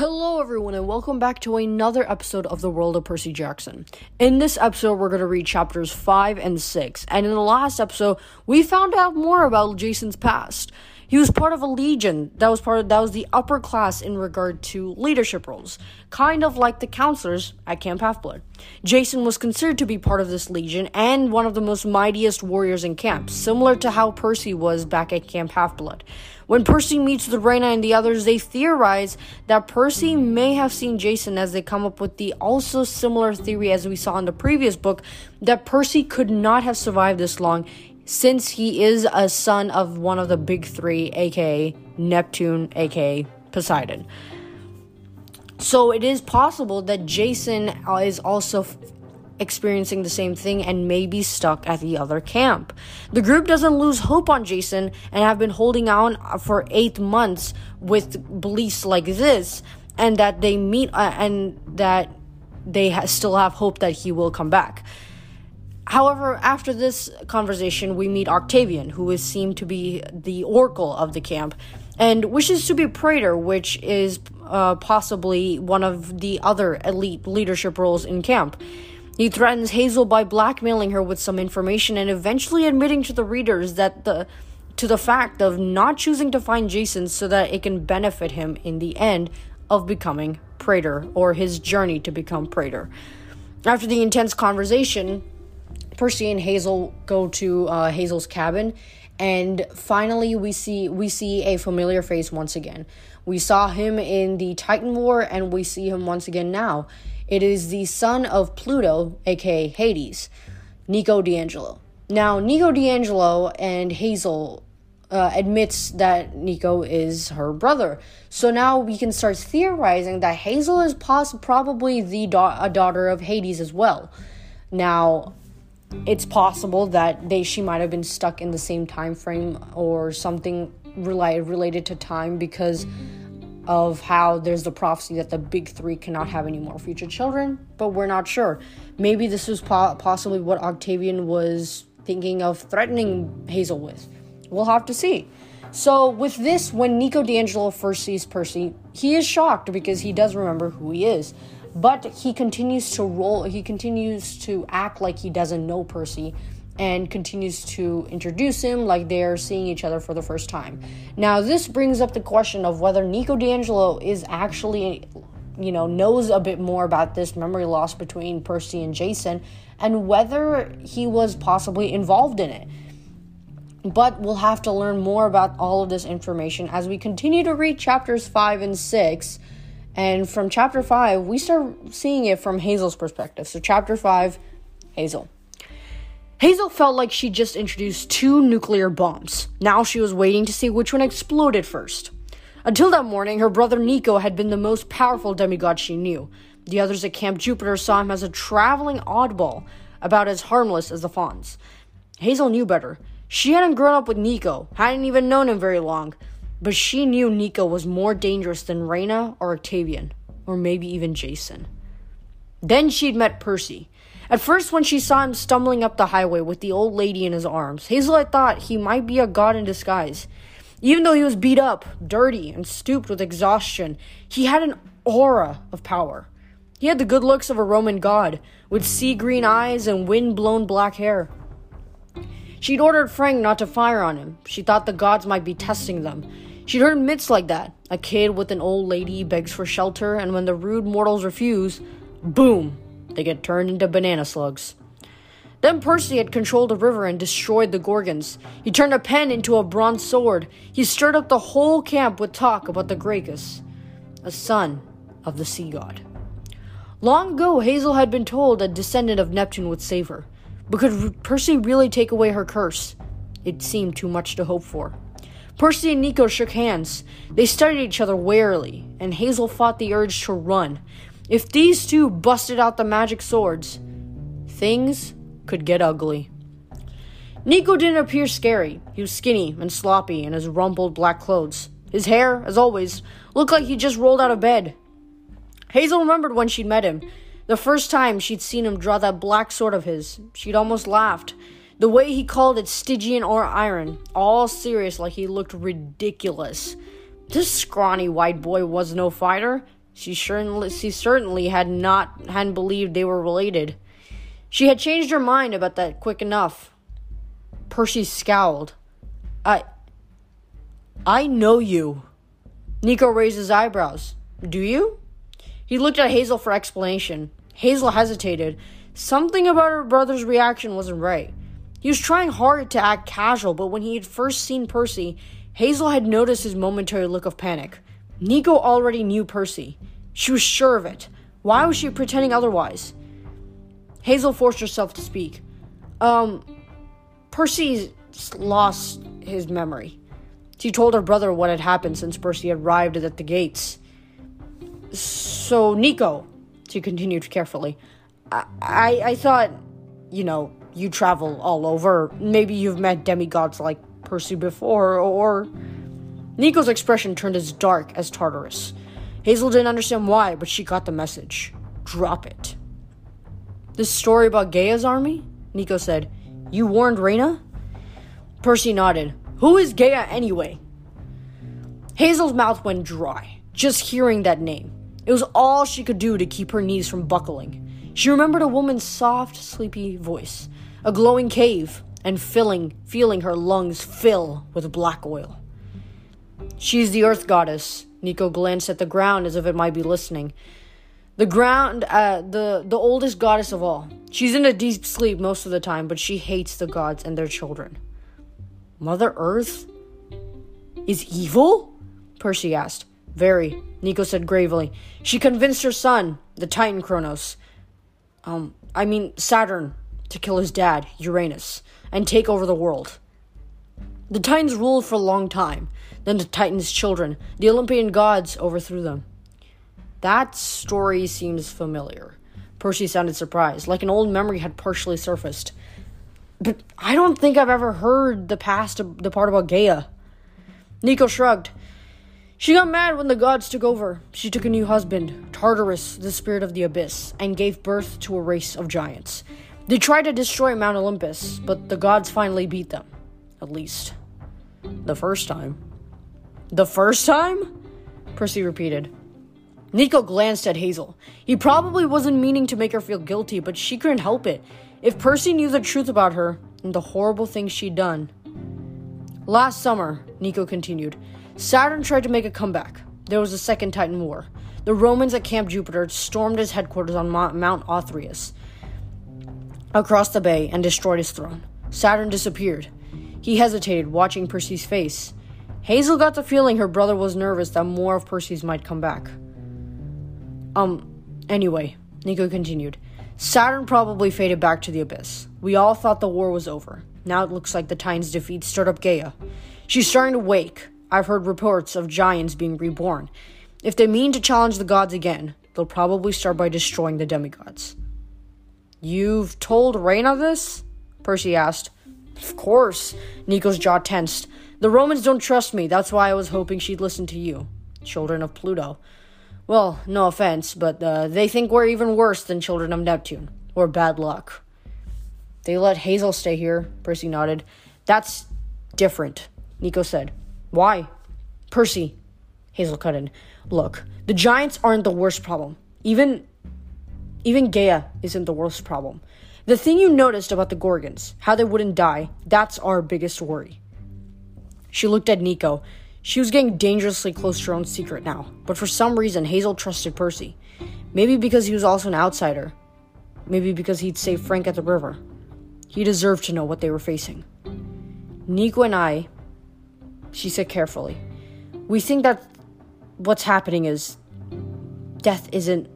Hello, everyone, and welcome back to another episode of The World of Percy Jackson. In this episode, we're going to read chapters 5 and 6, and in the last episode, we found out more about Jason's past. He was part of a legion that was part of that was the upper class in regard to leadership roles, kind of like the counselors at Camp Half-Blood. Jason was considered to be part of this legion and one of the most mightiest warriors in camp, similar to how Percy was back at Camp Half-Blood. When Percy meets with Reyna and the others, they theorize that Percy may have seen Jason as they come up with the also similar theory as we saw in the previous book that Percy could not have survived this long since he is a son of one of the big three, aka Neptune, aka Poseidon. So it is possible that Jason is also experiencing the same thing and may be stuck at the other camp. The group doesn't lose hope on Jason and have been holding on for eight months with beliefs like this, and that they meet uh, and that they ha- still have hope that he will come back. However, after this conversation, we meet Octavian, who is seen to be the oracle of the camp, and wishes to be praetor, which is uh, possibly one of the other elite leadership roles in camp. He threatens Hazel by blackmailing her with some information and eventually admitting to the readers that the to the fact of not choosing to find Jason so that it can benefit him in the end of becoming praetor or his journey to become praetor. After the intense conversation, Percy and Hazel go to uh, Hazel's cabin, and finally we see we see a familiar face once again. We saw him in the Titan War, and we see him once again now. It is the son of Pluto, aka Hades, Nico di Angelo. Now, Nico di Angelo and Hazel uh, admits that Nico is her brother. So now we can start theorizing that Hazel is poss- probably the da- daughter of Hades as well. Now, it's possible that they she might have been stuck in the same time frame or something related related to time because of how there's the prophecy that the big three cannot have any more future children but we're not sure. Maybe this was po- possibly what octavian was thinking of threatening hazel with. We'll have to see. So with this when nico di angelo first sees percy he is shocked because he does remember who he is. But he continues to roll, he continues to act like he doesn't know Percy and continues to introduce him like they're seeing each other for the first time. Now, this brings up the question of whether Nico di Angelo is actually, you know, knows a bit more about this memory loss between Percy and Jason and whether he was possibly involved in it. But we'll have to learn more about all of this information as we continue to read chapters 5 and 6 and from chapter 5, we start seeing it from Hazel's perspective. So, chapter 5, Hazel. Hazel felt like she just introduced two nuclear bombs. Now she was waiting to see which one exploded first. Until that morning, her brother Nico had been the most powerful demigod she knew. The others at Camp Jupiter saw him as a traveling oddball, about as harmless as the fawns. Hazel knew better. She hadn't grown up with Nico, hadn't even known him very long, but she knew Nico was more dangerous than Reyna or Octavian, or maybe even Jason. Then she'd met Percy. At first, when she saw him stumbling up the highway with the old lady in his arms, Hazel had thought he might be a god in disguise. Even though he was beat up, dirty, and stooped with exhaustion, he had an aura of power. He had the good looks of a Roman god, with sea green eyes and wind blown black hair. She'd ordered Frank not to fire on him. She thought the gods might be testing them. She'd heard myths like that. A kid with an old lady begs for shelter, and when the rude mortals refuse, boom, they get turned into banana slugs. Then Percy had controlled the river and destroyed the Gorgons. He turned a pen into a bronze sword. He stirred up the whole camp with talk about the Graecus, a son of the sea god. Long ago, Hazel had been told a descendant of Neptune would save her. But could Percy really take away her curse? It seemed too much to hope for. Percy and Nico shook hands. They studied each other warily, and Hazel fought the urge to run. If these two busted out the magic swords, things could get ugly. Nico didn't appear scary. He was skinny and sloppy in his rumpled black clothes. His hair, as always, looked like he just rolled out of bed. Hazel remembered when she'd met him. The first time she'd seen him draw that black sword of his, she'd almost laughed. The way he called it Stygian or iron, all serious like he looked ridiculous. This scrawny white boy was no fighter. She certainly, she certainly had not hadn't believed they were related. She had changed her mind about that quick enough. Percy scowled. I. I know you. Nico raised his eyebrows. Do you? He looked at Hazel for explanation. Hazel hesitated. Something about her brother's reaction wasn't right. He was trying hard to act casual, but when he had first seen Percy, Hazel had noticed his momentary look of panic. Nico already knew Percy. She was sure of it. Why was she pretending otherwise? Hazel forced herself to speak. Um, Percy lost his memory. She told her brother what had happened since Percy arrived at the gates. So, Nico, she continued carefully, I, I, I thought, you know, you travel all over. Maybe you've met demigods like Percy before, or. Nico's expression turned as dark as Tartarus. Hazel didn't understand why, but she got the message. Drop it. This story about Gaia's army? Nico said. You warned Reyna? Percy nodded. Who is Gaia anyway? Hazel's mouth went dry, just hearing that name. It was all she could do to keep her knees from buckling. She remembered a woman's soft, sleepy voice, a glowing cave, and filling, feeling her lungs fill with black oil. She's the earth goddess. Nico glanced at the ground as if it might be listening. The ground, uh, the the oldest goddess of all. She's in a deep sleep most of the time, but she hates the gods and their children. Mother Earth is evil? Percy asked. Very, Nico said gravely. She convinced her son, the Titan Kronos, um, I mean Saturn, to kill his dad, Uranus, and take over the world. The Titans ruled for a long time. Then the Titans' children, the Olympian gods, overthrew them. That story seems familiar. Percy sounded surprised, like an old memory had partially surfaced. But I don't think I've ever heard the past, the part about Gaia. Nico shrugged. She got mad when the gods took over. She took a new husband, Tartarus, the spirit of the abyss, and gave birth to a race of giants. They tried to destroy Mount Olympus, but the gods finally beat them. At least. The first time. The first time? Percy repeated. Nico glanced at Hazel. He probably wasn't meaning to make her feel guilty, but she couldn't help it. If Percy knew the truth about her and the horrible things she'd done. Last summer, Nico continued, Saturn tried to make a comeback. There was a second Titan War. The Romans at Camp Jupiter stormed his headquarters on Mount Othrys across the bay and destroyed his throne. Saturn disappeared. He hesitated, watching Percy's face. Hazel got the feeling her brother was nervous that more of Percy's might come back. Um, anyway, Nico continued. Saturn probably faded back to the abyss. We all thought the war was over. Now it looks like the Titans' defeat stirred up Gaia. She's starting to wake. I've heard reports of giants being reborn. If they mean to challenge the gods again, they'll probably start by destroying the demigods. You've told Reyna this? Percy asked. Of course. Nico's jaw tensed. The Romans don't trust me. That's why I was hoping she'd listen to you. Children of Pluto. Well, no offense, but uh, they think we're even worse than children of Neptune. Or bad luck. They let Hazel stay here, Percy nodded. That's different, Nico said. Why? Percy, Hazel cut in. Look, the giants aren't the worst problem. Even even Gaia isn't the worst problem. The thing you noticed about the Gorgons, how they wouldn't die, that's our biggest worry. She looked at Nico. She was getting dangerously close to her own secret now, but for some reason Hazel trusted Percy. Maybe because he was also an outsider. Maybe because he'd saved Frank at the river. He deserved to know what they were facing. Nico and I, she said carefully, we think that what's happening is death isn't.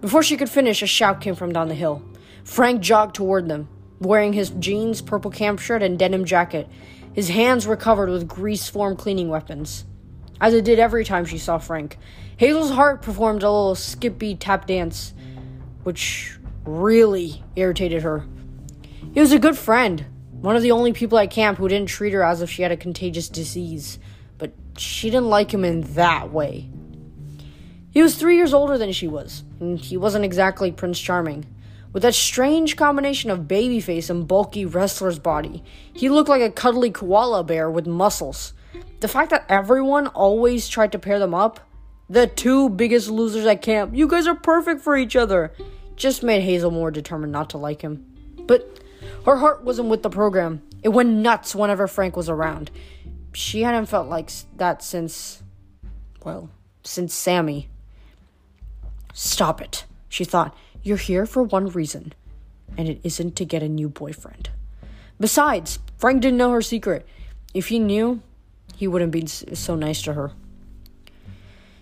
Before she could finish, a shout came from down the hill. Frank jogged toward them, wearing his jeans, purple camp shirt, and denim jacket. His hands were covered with grease formed cleaning weapons, as it did every time she saw Frank. Hazel's heart performed a little skippy tap dance, which really irritated her. He was a good friend, one of the only people at camp who didn't treat her as if she had a contagious disease, but she didn't like him in that way. He was three years older than she was, and he wasn't exactly Prince Charming. With that strange combination of baby face and bulky wrestler's body, he looked like a cuddly koala bear with muscles. The fact that everyone always tried to pair them up The two biggest losers at camp. You guys are perfect for each other. Just made Hazel more determined not to like him. But her heart wasn't with the program. It went nuts whenever Frank was around. She hadn't felt like that since, well, since Sammy. Stop it, she thought. You're here for one reason, and it isn't to get a new boyfriend. Besides, Frank didn't know her secret. If he knew, he wouldn't be so nice to her.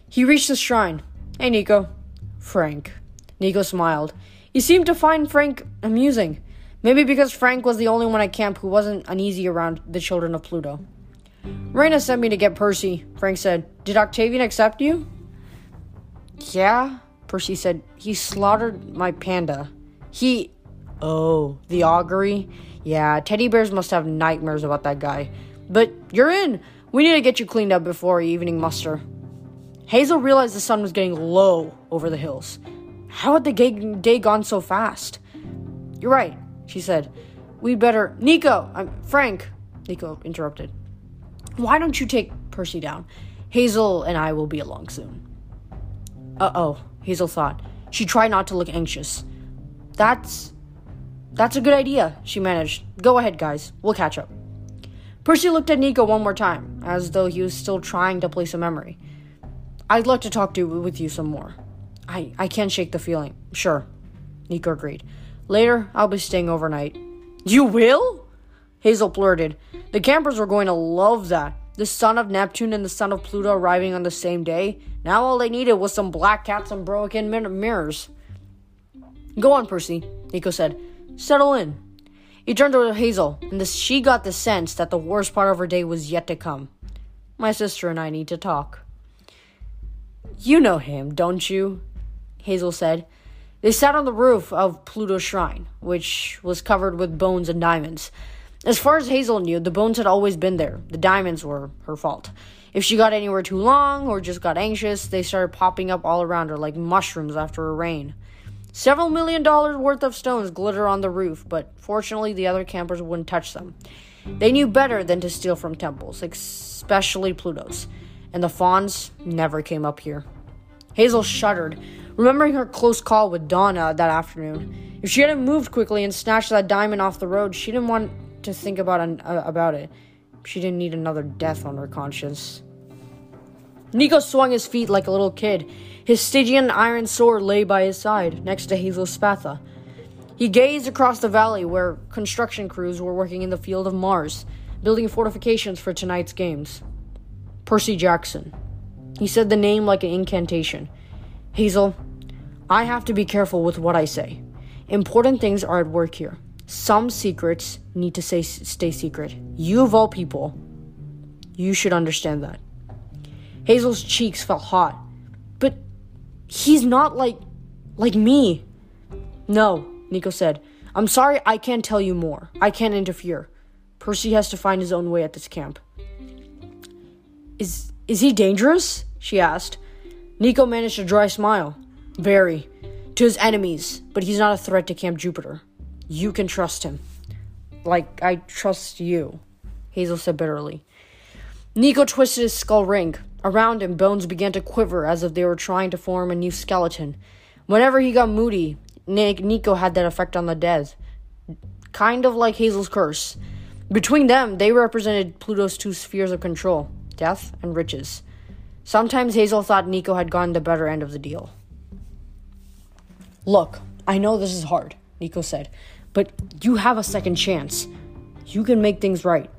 He reached the shrine. Hey, Nico. Frank. Nico smiled. He seemed to find Frank amusing. Maybe because Frank was the only one at camp who wasn't uneasy around the children of Pluto. Reyna sent me to get Percy, Frank said. Did Octavian accept you? Yeah, Percy said. He slaughtered my panda. He. Oh, the augury? Yeah, teddy bears must have nightmares about that guy. But you're in! We need to get you cleaned up before evening muster. Hazel realized the sun was getting low over the hills. How had the day gone so fast? You're right, she said. We'd better. Nico! I'm Frank! Nico interrupted. Why don't you take Percy down? Hazel and I will be along soon. Uh oh, Hazel thought. She tried not to look anxious. That's. That's a good idea, she managed. Go ahead, guys. We'll catch up. Percy looked at Nico one more time, as though he was still trying to place a memory. I'd like to talk to with you some more. I, I can't shake the feeling. Sure. Nico agreed. Later, I'll be staying overnight. You will? Hazel blurted. The campers were going to love that. The son of Neptune and the son of Pluto arriving on the same day. Now all they needed was some black cats and broken mirrors. Go on, Percy, Nico said. Settle in. He turned to Hazel, and the, she got the sense that the worst part of her day was yet to come. My sister and I need to talk. You know him, don't you? Hazel said. They sat on the roof of Pluto's shrine, which was covered with bones and diamonds. As far as Hazel knew, the bones had always been there. The diamonds were her fault. If she got anywhere too long or just got anxious, they started popping up all around her like mushrooms after a rain. Several million dollars worth of stones glitter on the roof, but fortunately the other campers wouldn't touch them. They knew better than to steal from temples, especially Pluto's, and the fawns never came up here. Hazel shuddered, remembering her close call with Donna that afternoon. If she hadn't moved quickly and snatched that diamond off the road, she didn't want to think about an, uh, about it. She didn't need another death on her conscience. Nico swung his feet like a little kid. His Stygian iron sword lay by his side, next to Hazel's spatha. He gazed across the valley where construction crews were working in the field of Mars, building fortifications for tonight's games. Percy Jackson. He said the name like an incantation. Hazel, I have to be careful with what I say. Important things are at work here. Some secrets need to stay, stay secret. You, of all people, you should understand that. Hazel's cheeks felt hot. But he's not like like me. No, Nico said. I'm sorry I can't tell you more. I can't interfere. Percy has to find his own way at this camp. Is is he dangerous? she asked. Nico managed a dry smile. Very. To his enemies, but he's not a threat to Camp Jupiter. You can trust him. Like I trust you, Hazel said bitterly. Nico twisted his skull ring. Around him, bones began to quiver as if they were trying to form a new skeleton. Whenever he got moody, Nico had that effect on the dead. Kind of like Hazel's curse. Between them, they represented Pluto's two spheres of control death and riches. Sometimes Hazel thought Nico had gotten the better end of the deal. Look, I know this is hard, Nico said, but you have a second chance. You can make things right.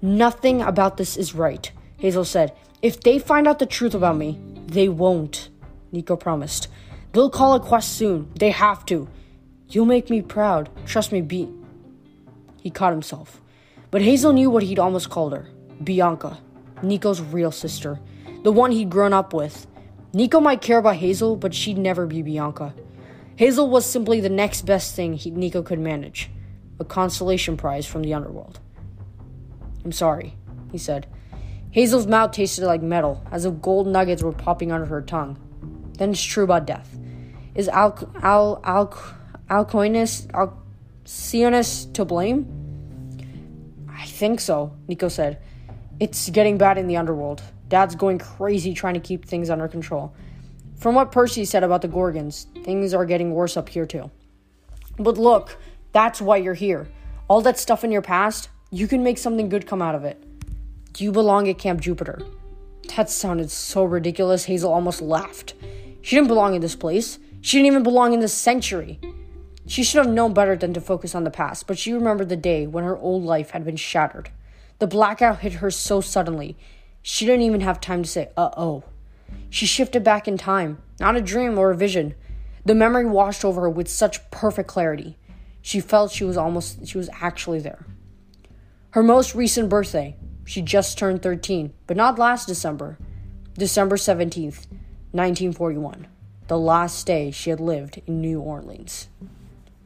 Nothing about this is right, Hazel said. If they find out the truth about me, they won't, Nico promised. They'll call a quest soon. They have to. You'll make me proud. Trust me, B. He caught himself. But Hazel knew what he'd almost called her Bianca, Nico's real sister, the one he'd grown up with. Nico might care about Hazel, but she'd never be Bianca. Hazel was simply the next best thing he, Nico could manage a consolation prize from the underworld. I'm sorry, he said. Hazel's mouth tasted like metal, as if gold nuggets were popping under her tongue. Then it's true about death. Is Al Al Al Alcyoneus to blame? I think so, Nico said. It's getting bad in the underworld. Dad's going crazy trying to keep things under control. From what Percy said about the Gorgons, things are getting worse up here too. But look, that's why you're here. All that stuff in your past, you can make something good come out of it. You belong at Camp Jupiter? That sounded so ridiculous, Hazel almost laughed. She didn't belong in this place. She didn't even belong in this century. She should have known better than to focus on the past, but she remembered the day when her old life had been shattered. The blackout hit her so suddenly, she didn't even have time to say, uh oh. She shifted back in time, not a dream or a vision. The memory washed over her with such perfect clarity. She felt she was almost, she was actually there. Her most recent birthday, she just turned 13, but not last December. December 17th, 1941, the last day she had lived in New Orleans.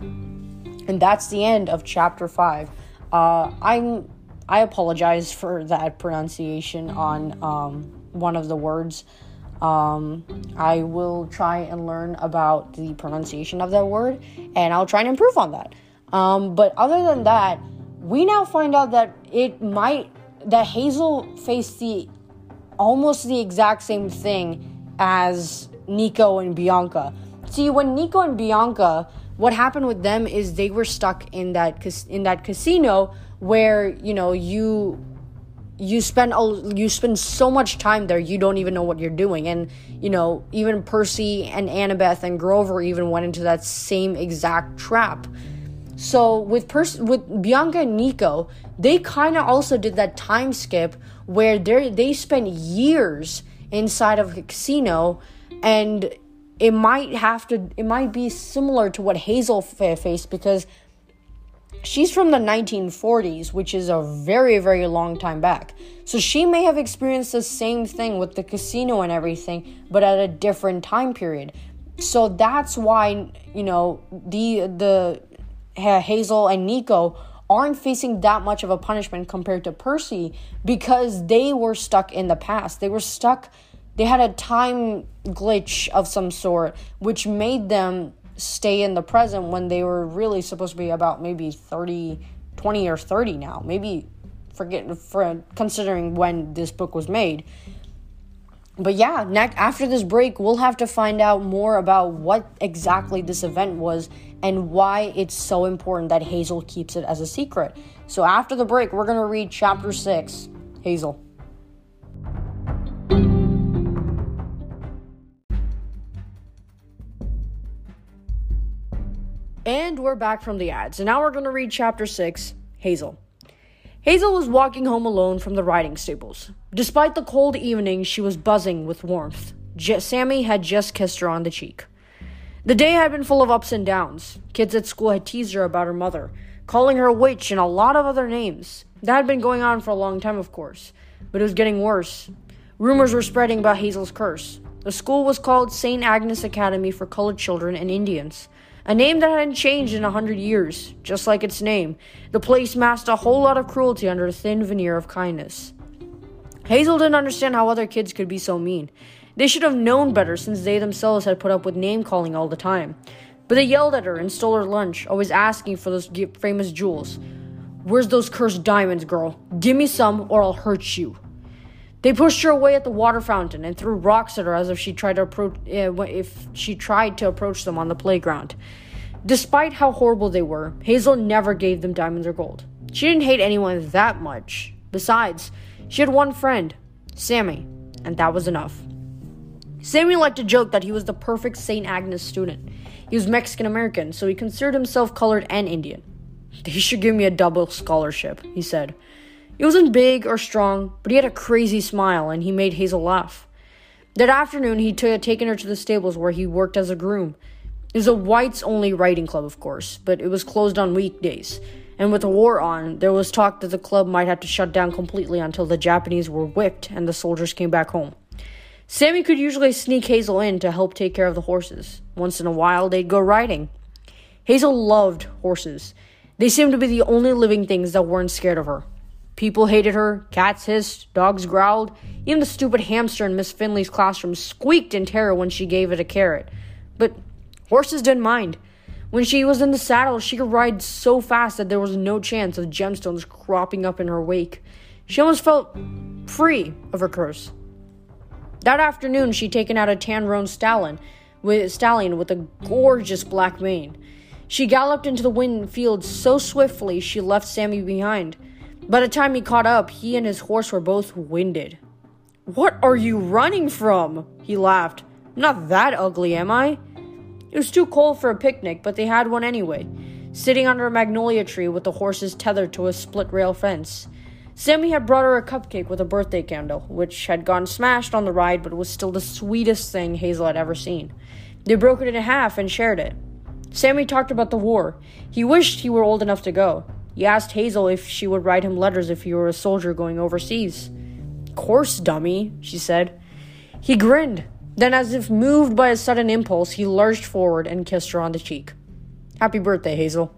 And that's the end of chapter 5. Uh, I'm I apologize for that pronunciation on um, one of the words. Um, I will try and learn about the pronunciation of that word, and I'll try and improve on that. Um, but other than that, we now find out that it might that Hazel faced the almost the exact same thing as Nico and Bianca. See, when Nico and Bianca, what happened with them is they were stuck in that in that casino where you know you you spend you spend so much time there you don't even know what you're doing. And you know even Percy and Annabeth and Grover even went into that same exact trap. So with Pers- with Bianca and Nico, they kind of also did that time skip where they they spent years inside of a casino, and it might have to it might be similar to what Hazel faced because she's from the 1940s, which is a very very long time back. So she may have experienced the same thing with the casino and everything, but at a different time period. So that's why you know the the Hazel and Nico aren't facing that much of a punishment compared to Percy because they were stuck in the past. They were stuck, they had a time glitch of some sort, which made them stay in the present when they were really supposed to be about maybe 30, 20 or 30 now. Maybe forget for considering when this book was made. But yeah, next after this break, we'll have to find out more about what exactly this event was and why it's so important that Hazel keeps it as a secret. So after the break, we're going to read chapter 6 Hazel. And we're back from the ads. And now we're going to read chapter 6 Hazel. Hazel was walking home alone from the riding stables. Despite the cold evening, she was buzzing with warmth. J- Sammy had just kissed her on the cheek. The day had been full of ups and downs. Kids at school had teased her about her mother, calling her a witch and a lot of other names. That had been going on for a long time, of course, but it was getting worse. Rumors were spreading about Hazel's curse. The school was called St. Agnes Academy for Colored Children and Indians, a name that hadn't changed in a hundred years. Just like its name, the place masked a whole lot of cruelty under a thin veneer of kindness. Hazel didn't understand how other kids could be so mean. They should have known better since they themselves had put up with name calling all the time. But they yelled at her and stole her lunch, always asking for those famous jewels. Where's those cursed diamonds, girl? Give me some or I'll hurt you. They pushed her away at the water fountain and threw rocks at her as if she tried to approach uh, if she tried to approach them on the playground. Despite how horrible they were, Hazel never gave them diamonds or gold. She didn't hate anyone that much. Besides, she had one friend, Sammy, and that was enough. Sammy liked to joke that he was the perfect St. Agnes student. He was Mexican American, so he considered himself colored and Indian. They should give me a double scholarship, he said. He wasn't big or strong, but he had a crazy smile and he made Hazel laugh. That afternoon, he had taken her to the stables where he worked as a groom. It was a whites only riding club, of course, but it was closed on weekdays. And with the war on, there was talk that the club might have to shut down completely until the Japanese were whipped and the soldiers came back home. Sammy could usually sneak Hazel in to help take care of the horses. Once in a while, they'd go riding. Hazel loved horses. They seemed to be the only living things that weren't scared of her. People hated her, cats hissed, dogs growled, even the stupid hamster in Miss Finley's classroom squeaked in terror when she gave it a carrot. But horses didn't mind. When she was in the saddle, she could ride so fast that there was no chance of gemstones cropping up in her wake. She almost felt free of her curse. That afternoon, she'd taken out a tan roan stallion with, stallion with a gorgeous black mane. She galloped into the wind field so swiftly she left Sammy behind. By the time he caught up, he and his horse were both winded. What are you running from? He laughed. I'm not that ugly, am I? It was too cold for a picnic, but they had one anyway, sitting under a magnolia tree with the horses tethered to a split rail fence. Sammy had brought her a cupcake with a birthday candle, which had gone smashed on the ride but was still the sweetest thing Hazel had ever seen. They broke it in half and shared it. Sammy talked about the war. He wished he were old enough to go. He asked Hazel if she would write him letters if he were a soldier going overseas. Course, dummy, she said. He grinned. Then, as if moved by a sudden impulse, he lurched forward and kissed her on the cheek. Happy birthday, Hazel.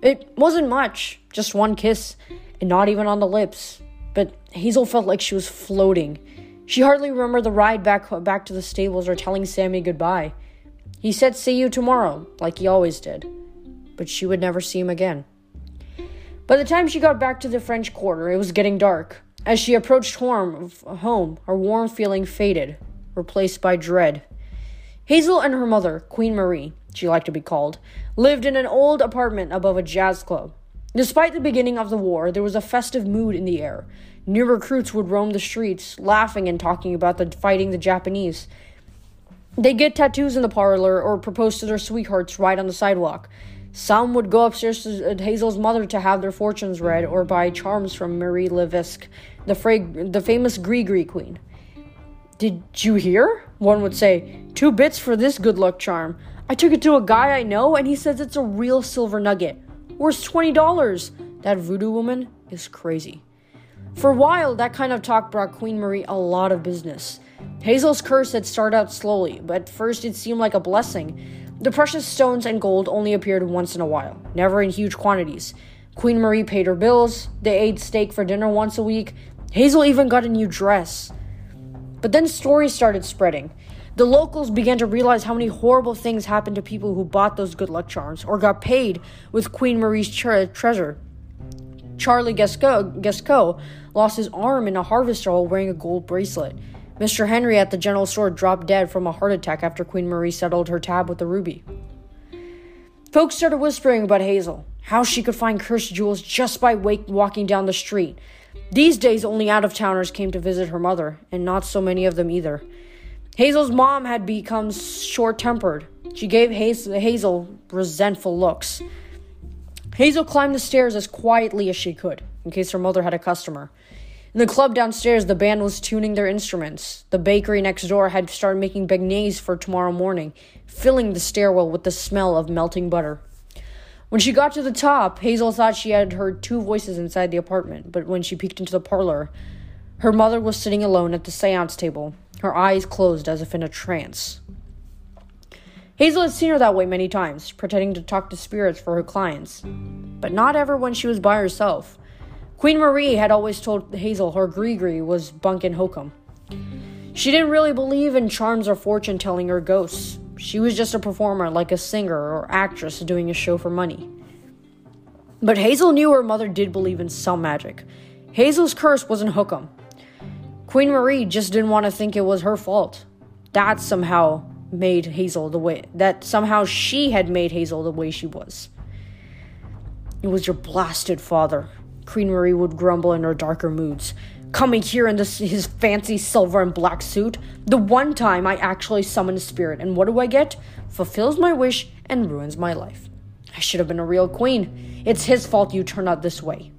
It wasn't much, just one kiss, and not even on the lips. But Hazel felt like she was floating. She hardly remembered the ride back back to the stables or telling Sammy goodbye. He said see you tomorrow, like he always did. But she would never see him again. By the time she got back to the French Quarter, it was getting dark. As she approached home, her warm feeling faded, replaced by dread. Hazel and her mother, Queen Marie, she liked to be called, lived in an old apartment above a jazz club. Despite the beginning of the war, there was a festive mood in the air. New recruits would roam the streets, laughing and talking about the fighting the Japanese. They'd get tattoos in the parlor or propose to their sweethearts right on the sidewalk. Some would go upstairs to uh, Hazel's mother to have their fortunes read or buy charms from Marie Levesque, the, fra- the famous Gree queen. Did you hear? One would say, Two bits for this good luck charm. I took it to a guy I know and he says it's a real silver nugget. Worth $20. That voodoo woman is crazy. For a while, that kind of talk brought Queen Marie a lot of business. Hazel's curse had started out slowly, but at first it seemed like a blessing. The precious stones and gold only appeared once in a while, never in huge quantities. Queen Marie paid her bills, they ate steak for dinner once a week. Hazel even got a new dress. But then stories started spreading. The locals began to realize how many horrible things happened to people who bought those good luck charms or got paid with Queen Marie's tre- treasure. Charlie Gasco, lost his arm in a harvester while wearing a gold bracelet. Mr. Henry at the general store dropped dead from a heart attack after Queen Marie settled her tab with the ruby. Folks started whispering about Hazel, how she could find cursed jewels just by wake- walking down the street. These days, only out of towners came to visit her mother, and not so many of them either. Hazel's mom had become short tempered. She gave Hazel resentful looks. Hazel climbed the stairs as quietly as she could, in case her mother had a customer. In the club downstairs, the band was tuning their instruments. The bakery next door had started making beignets for tomorrow morning, filling the stairwell with the smell of melting butter. When she got to the top, Hazel thought she had heard two voices inside the apartment, but when she peeked into the parlor, her mother was sitting alone at the seance table, her eyes closed as if in a trance. Hazel had seen her that way many times, pretending to talk to spirits for her clients, but not ever when she was by herself. Queen Marie had always told Hazel her Gree was bunk and hokum. She didn't really believe in charms or fortune telling or ghosts. She was just a performer, like a singer or actress doing a show for money. But Hazel knew her mother did believe in some magic. Hazel's curse wasn't Hookum. Queen Marie just didn't want to think it was her fault. That somehow made Hazel the way that somehow she had made Hazel the way she was. It was your blasted father, Queen Marie would grumble in her darker moods. Coming here in this, his fancy silver and black suit, the one time I actually summon a spirit, and what do I get? Fulfills my wish and ruins my life. I should have been a real queen. It's his fault you turned out this way.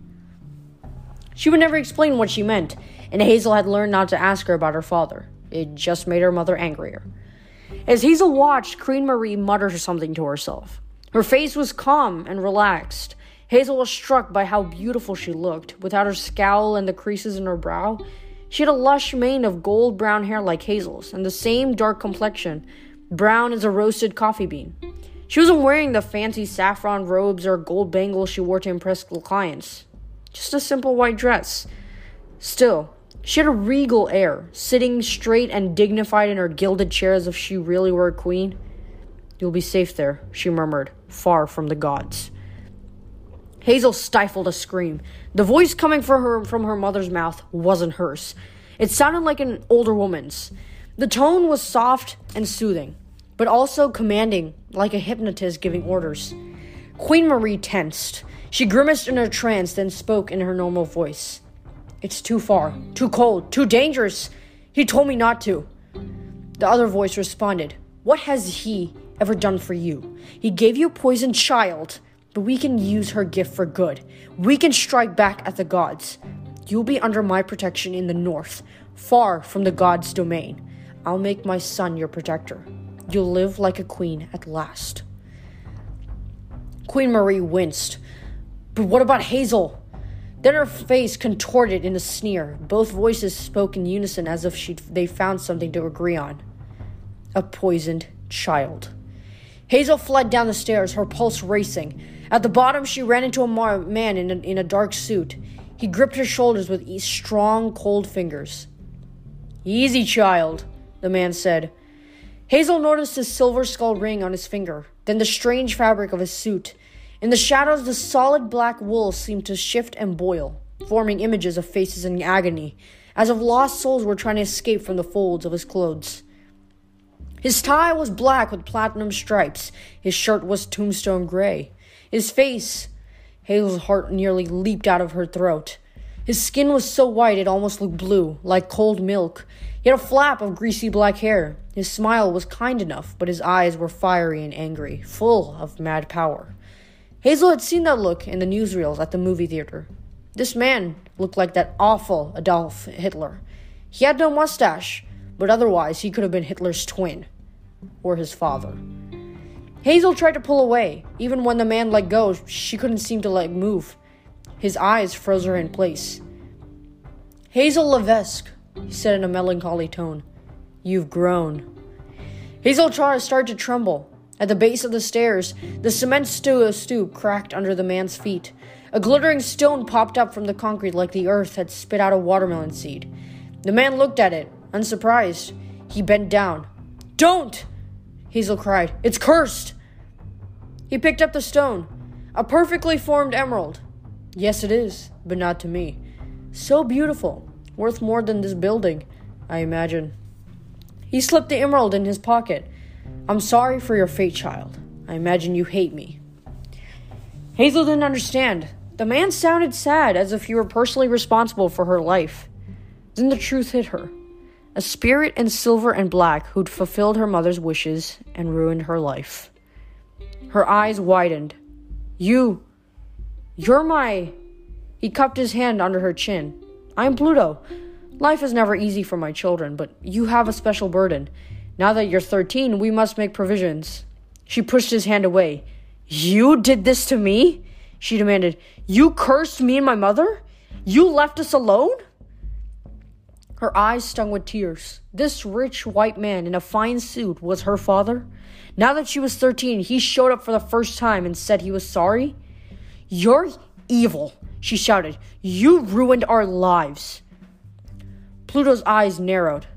She would never explain what she meant, and Hazel had learned not to ask her about her father. It just made her mother angrier. As Hazel watched, Queen Marie muttered something to herself. Her face was calm and relaxed. Hazel was struck by how beautiful she looked, without her scowl and the creases in her brow. She had a lush mane of gold brown hair like Hazel's, and the same dark complexion, brown as a roasted coffee bean. She wasn't wearing the fancy saffron robes or gold bangles she wore to impress clients. Just a simple white dress. Still, she had a regal air, sitting straight and dignified in her gilded chair as if she really were a queen. You'll be safe there, she murmured, far from the gods. Hazel stifled a scream. The voice coming from her from her mother's mouth wasn't hers. It sounded like an older woman's. The tone was soft and soothing, but also commanding, like a hypnotist giving orders. Queen Marie tensed. She grimaced in her trance, then spoke in her normal voice. It's too far, too cold, too dangerous. He told me not to. The other voice responded, What has he ever done for you? He gave you a poisoned child, but we can use her gift for good. We can strike back at the gods. You'll be under my protection in the north, far from the gods' domain. I'll make my son your protector. You'll live like a queen at last. Queen Marie winced. But what about Hazel? Then her face contorted in a sneer. Both voices spoke in unison as if she'd, they found something to agree on. A poisoned child. Hazel fled down the stairs, her pulse racing. At the bottom, she ran into a man in a, in a dark suit. He gripped her shoulders with strong, cold fingers. Easy, child, the man said. Hazel noticed his silver skull ring on his finger, then the strange fabric of his suit. In the shadows, the solid black wool seemed to shift and boil, forming images of faces in agony, as if lost souls were trying to escape from the folds of his clothes. His tie was black with platinum stripes. His shirt was tombstone gray. His face, Hazel's heart nearly leaped out of her throat. His skin was so white it almost looked blue, like cold milk. He had a flap of greasy black hair. His smile was kind enough, but his eyes were fiery and angry, full of mad power. Hazel had seen that look in the newsreels at the movie theater. This man looked like that awful Adolf Hitler. He had no mustache, but otherwise he could have been Hitler's twin or his father. Hazel tried to pull away. Even when the man let go, she couldn't seem to let move. His eyes froze her in place. Hazel Levesque, he said in a melancholy tone, you've grown. Hazel started to tremble. At the base of the stairs, the cement stoop cracked under the man's feet. A glittering stone popped up from the concrete like the earth had spit out a watermelon seed. The man looked at it, unsurprised. He bent down. Don't! Hazel cried. It's cursed! He picked up the stone. A perfectly formed emerald. Yes, it is, but not to me. So beautiful. Worth more than this building, I imagine. He slipped the emerald in his pocket. I'm sorry for your fate, child. I imagine you hate me. Hazel didn't understand. The man sounded sad, as if he were personally responsible for her life. Then the truth hit her. A spirit in silver and black who'd fulfilled her mother's wishes and ruined her life. Her eyes widened. You. You're my. He cupped his hand under her chin. I'm Pluto. Life is never easy for my children, but you have a special burden. Now that you're 13, we must make provisions. She pushed his hand away. You did this to me? She demanded. You cursed me and my mother? You left us alone? Her eyes stung with tears. This rich white man in a fine suit was her father? Now that she was 13, he showed up for the first time and said he was sorry. You're evil, she shouted. You ruined our lives. Pluto's eyes narrowed.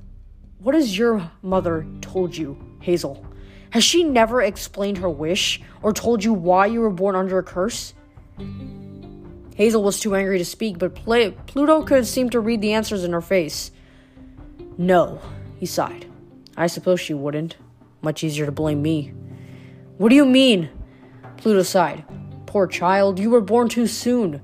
What has your mother told you, Hazel? Has she never explained her wish or told you why you were born under a curse? Hazel was too angry to speak, but Pluto could seem to read the answers in her face. No, he sighed. I suppose she wouldn't. Much easier to blame me. What do you mean? Pluto sighed. Poor child, you were born too soon.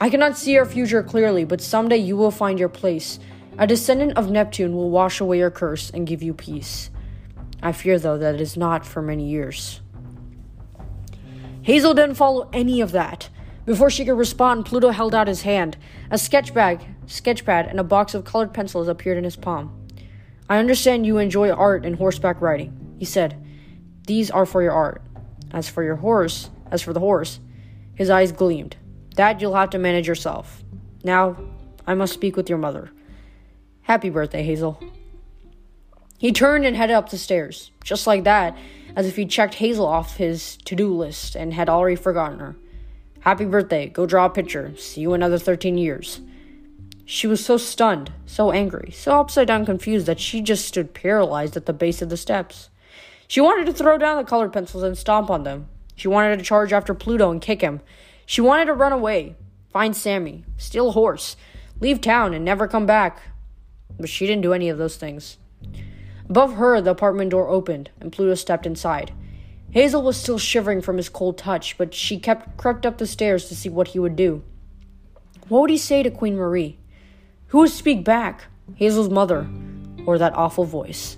I cannot see your future clearly, but someday you will find your place. A descendant of Neptune will wash away your curse and give you peace. I fear, though, that it is not for many years. Hazel didn't follow any of that. Before she could respond, Pluto held out his hand. A sketch bag, sketchpad, and a box of colored pencils appeared in his palm. I understand you enjoy art and horseback riding. He said, These are for your art. As for your horse, as for the horse, his eyes gleamed. That you'll have to manage yourself. Now, I must speak with your mother. Happy birthday, Hazel. He turned and headed up the stairs, just like that, as if he checked Hazel off his to do list and had already forgotten her. Happy birthday, go draw a picture, see you another 13 years. She was so stunned, so angry, so upside down confused that she just stood paralyzed at the base of the steps. She wanted to throw down the colored pencils and stomp on them. She wanted to charge after Pluto and kick him. She wanted to run away, find Sammy, steal a horse, leave town, and never come back. but she didn't do any of those things. Above her, the apartment door opened, and Pluto stepped inside. Hazel was still shivering from his cold touch, but she kept crept up the stairs to see what he would do. What would he say to Queen Marie? Who would speak back? Hazel's mother, or that awful voice?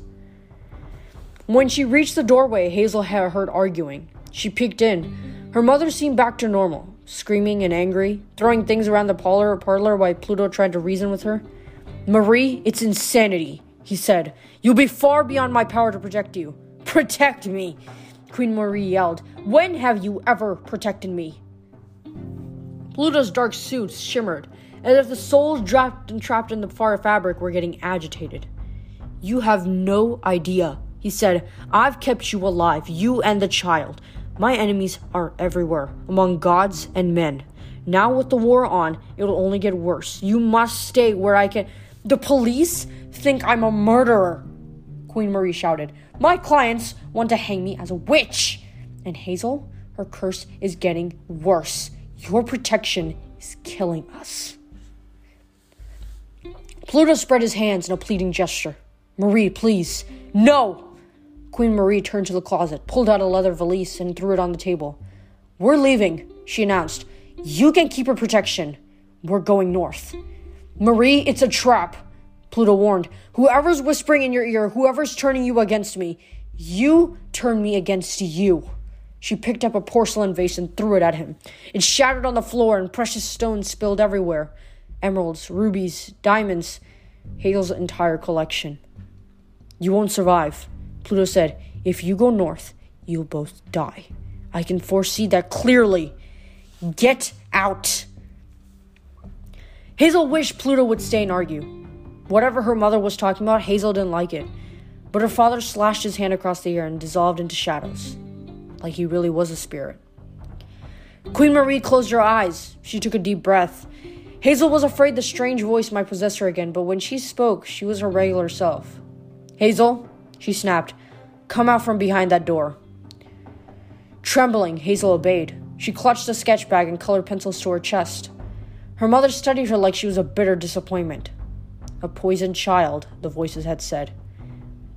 When she reached the doorway, Hazel had heard arguing. She peeked in. Her mother seemed back to normal, screaming and angry, throwing things around the parlor, parlor while Pluto tried to reason with her. Marie, it's insanity, he said. You'll be far beyond my power to protect you. Protect me, Queen Marie yelled. When have you ever protected me? Pluto's dark suits shimmered, as if the souls trapped and trapped in the far fabric were getting agitated. You have no idea, he said. I've kept you alive, you and the child. My enemies are everywhere, among gods and men. Now, with the war on, it'll only get worse. You must stay where I can. The police think I'm a murderer, Queen Marie shouted. My clients want to hang me as a witch. And Hazel, her curse is getting worse. Your protection is killing us. Pluto spread his hands in a pleading gesture. Marie, please. No! Queen Marie turned to the closet, pulled out a leather valise, and threw it on the table. We're leaving, she announced. You can keep her protection. We're going north. Marie, it's a trap, Pluto warned. Whoever's whispering in your ear, whoever's turning you against me, you turn me against you. She picked up a porcelain vase and threw it at him. It shattered on the floor, and precious stones spilled everywhere emeralds, rubies, diamonds, Hazel's entire collection. You won't survive, Pluto said. If you go north, you'll both die. I can foresee that clearly. Get out! Hazel wished Pluto would stay and argue. Whatever her mother was talking about, Hazel didn't like it. But her father slashed his hand across the air and dissolved into shadows, like he really was a spirit. Queen Marie closed her eyes. She took a deep breath. Hazel was afraid the strange voice might possess her again, but when she spoke, she was her regular self. Hazel, she snapped, come out from behind that door. Trembling, Hazel obeyed. She clutched a sketch bag and colored pencils to her chest. Her mother studied her like she was a bitter disappointment. A poisoned child, the voices had said.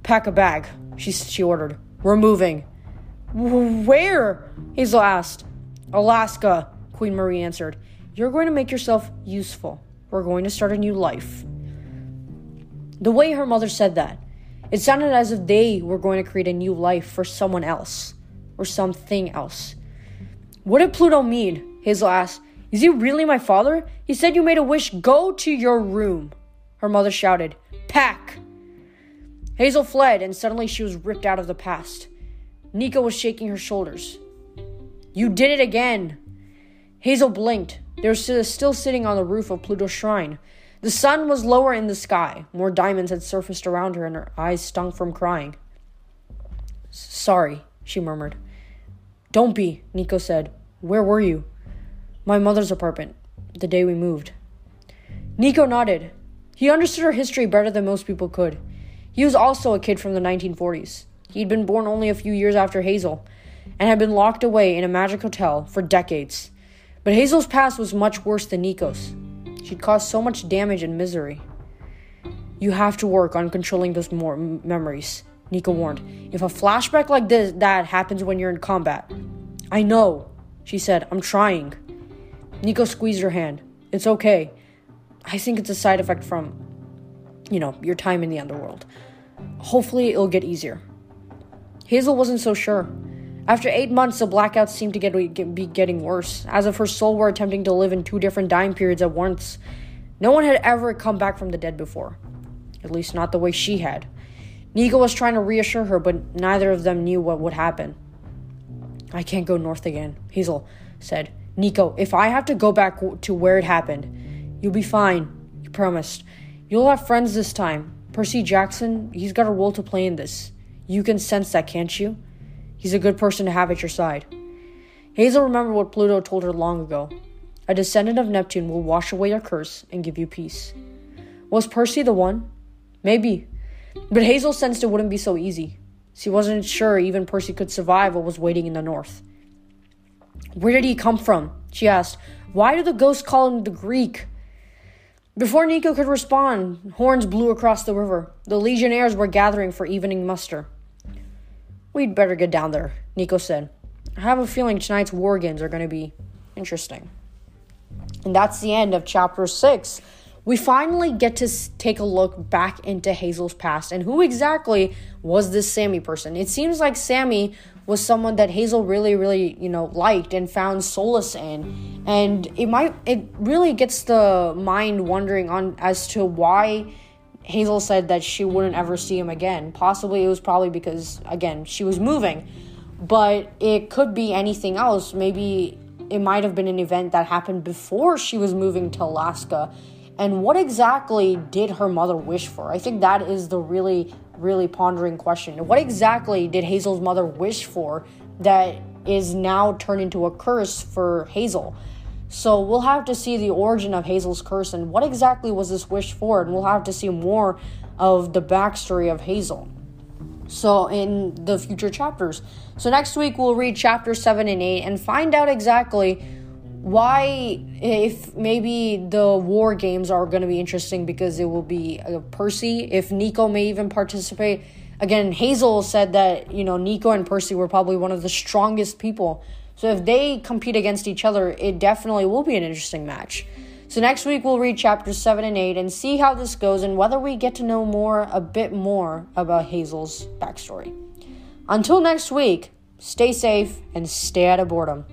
Pack a bag, she, she ordered. We're moving. Where? Hazel asked. Alaska, Queen Marie answered. You're going to make yourself useful. We're going to start a new life. The way her mother said that, it sounded as if they were going to create a new life for someone else or something else. What did Pluto mean? Hazel asked. Is he really my father? He said you made a wish. Go to your room. Her mother shouted. Pack. Hazel fled, and suddenly she was ripped out of the past. Nico was shaking her shoulders. You did it again. Hazel blinked. They were still sitting on the roof of Pluto's shrine. The sun was lower in the sky. More diamonds had surfaced around her, and her eyes stung from crying. Sorry, she murmured. Don't be, Nico said. Where were you? My mother's apartment, the day we moved. Nico nodded. He understood her history better than most people could. He was also a kid from the 1940s. He'd been born only a few years after Hazel, and had been locked away in a magic hotel for decades. But Hazel's past was much worse than Nico's. She'd caused so much damage and misery. You have to work on controlling those more memories, Nico warned. If a flashback like this that happens when you're in combat. I know, she said. I'm trying. Nico squeezed her hand. It's okay. I think it's a side effect from, you know, your time in the underworld. Hopefully, it'll get easier. Hazel wasn't so sure. After eight months, the blackouts seemed to get, be getting worse, as if her soul were attempting to live in two different time periods at once. No one had ever come back from the dead before. At least, not the way she had. Nico was trying to reassure her, but neither of them knew what would happen. I can't go north again, Hazel said. Nico, if I have to go back to where it happened, you'll be fine. he promised. You'll have friends this time. Percy Jackson, he's got a role to play in this. You can sense that, can't you? He's a good person to have at your side. Hazel remembered what Pluto told her long ago. A descendant of Neptune will wash away your curse and give you peace. Was Percy the one? Maybe. But Hazel sensed it wouldn't be so easy. She wasn't sure even Percy could survive what was waiting in the north. Where did he come from? She asked. Why do the ghosts call him the Greek? Before Nico could respond, horns blew across the river. The legionnaires were gathering for evening muster. We'd better get down there, Nico said. I have a feeling tonight's war games are going to be interesting. And that's the end of chapter 6. We finally get to take a look back into Hazel's past and who exactly was this Sammy person. It seems like Sammy was someone that Hazel really, really, you know, liked and found solace in. And it might, it really gets the mind wondering on as to why Hazel said that she wouldn't ever see him again. Possibly it was probably because, again, she was moving. But it could be anything else. Maybe it might have been an event that happened before she was moving to Alaska. And what exactly did her mother wish for? I think that is the really really pondering question. What exactly did Hazel's mother wish for that is now turned into a curse for Hazel? So we'll have to see the origin of Hazel's curse and what exactly was this wish for, and we'll have to see more of the backstory of Hazel. So in the future chapters. So next week we'll read chapter 7 and 8 and find out exactly why if maybe the war games are going to be interesting because it will be uh, Percy if Nico may even participate. Again Hazel said that you know Nico and Percy were probably one of the strongest people. So if they compete against each other it definitely will be an interesting match. So next week we'll read chapters 7 and 8 and see how this goes and whether we get to know more a bit more about Hazel's backstory. Until next week stay safe and stay out of boredom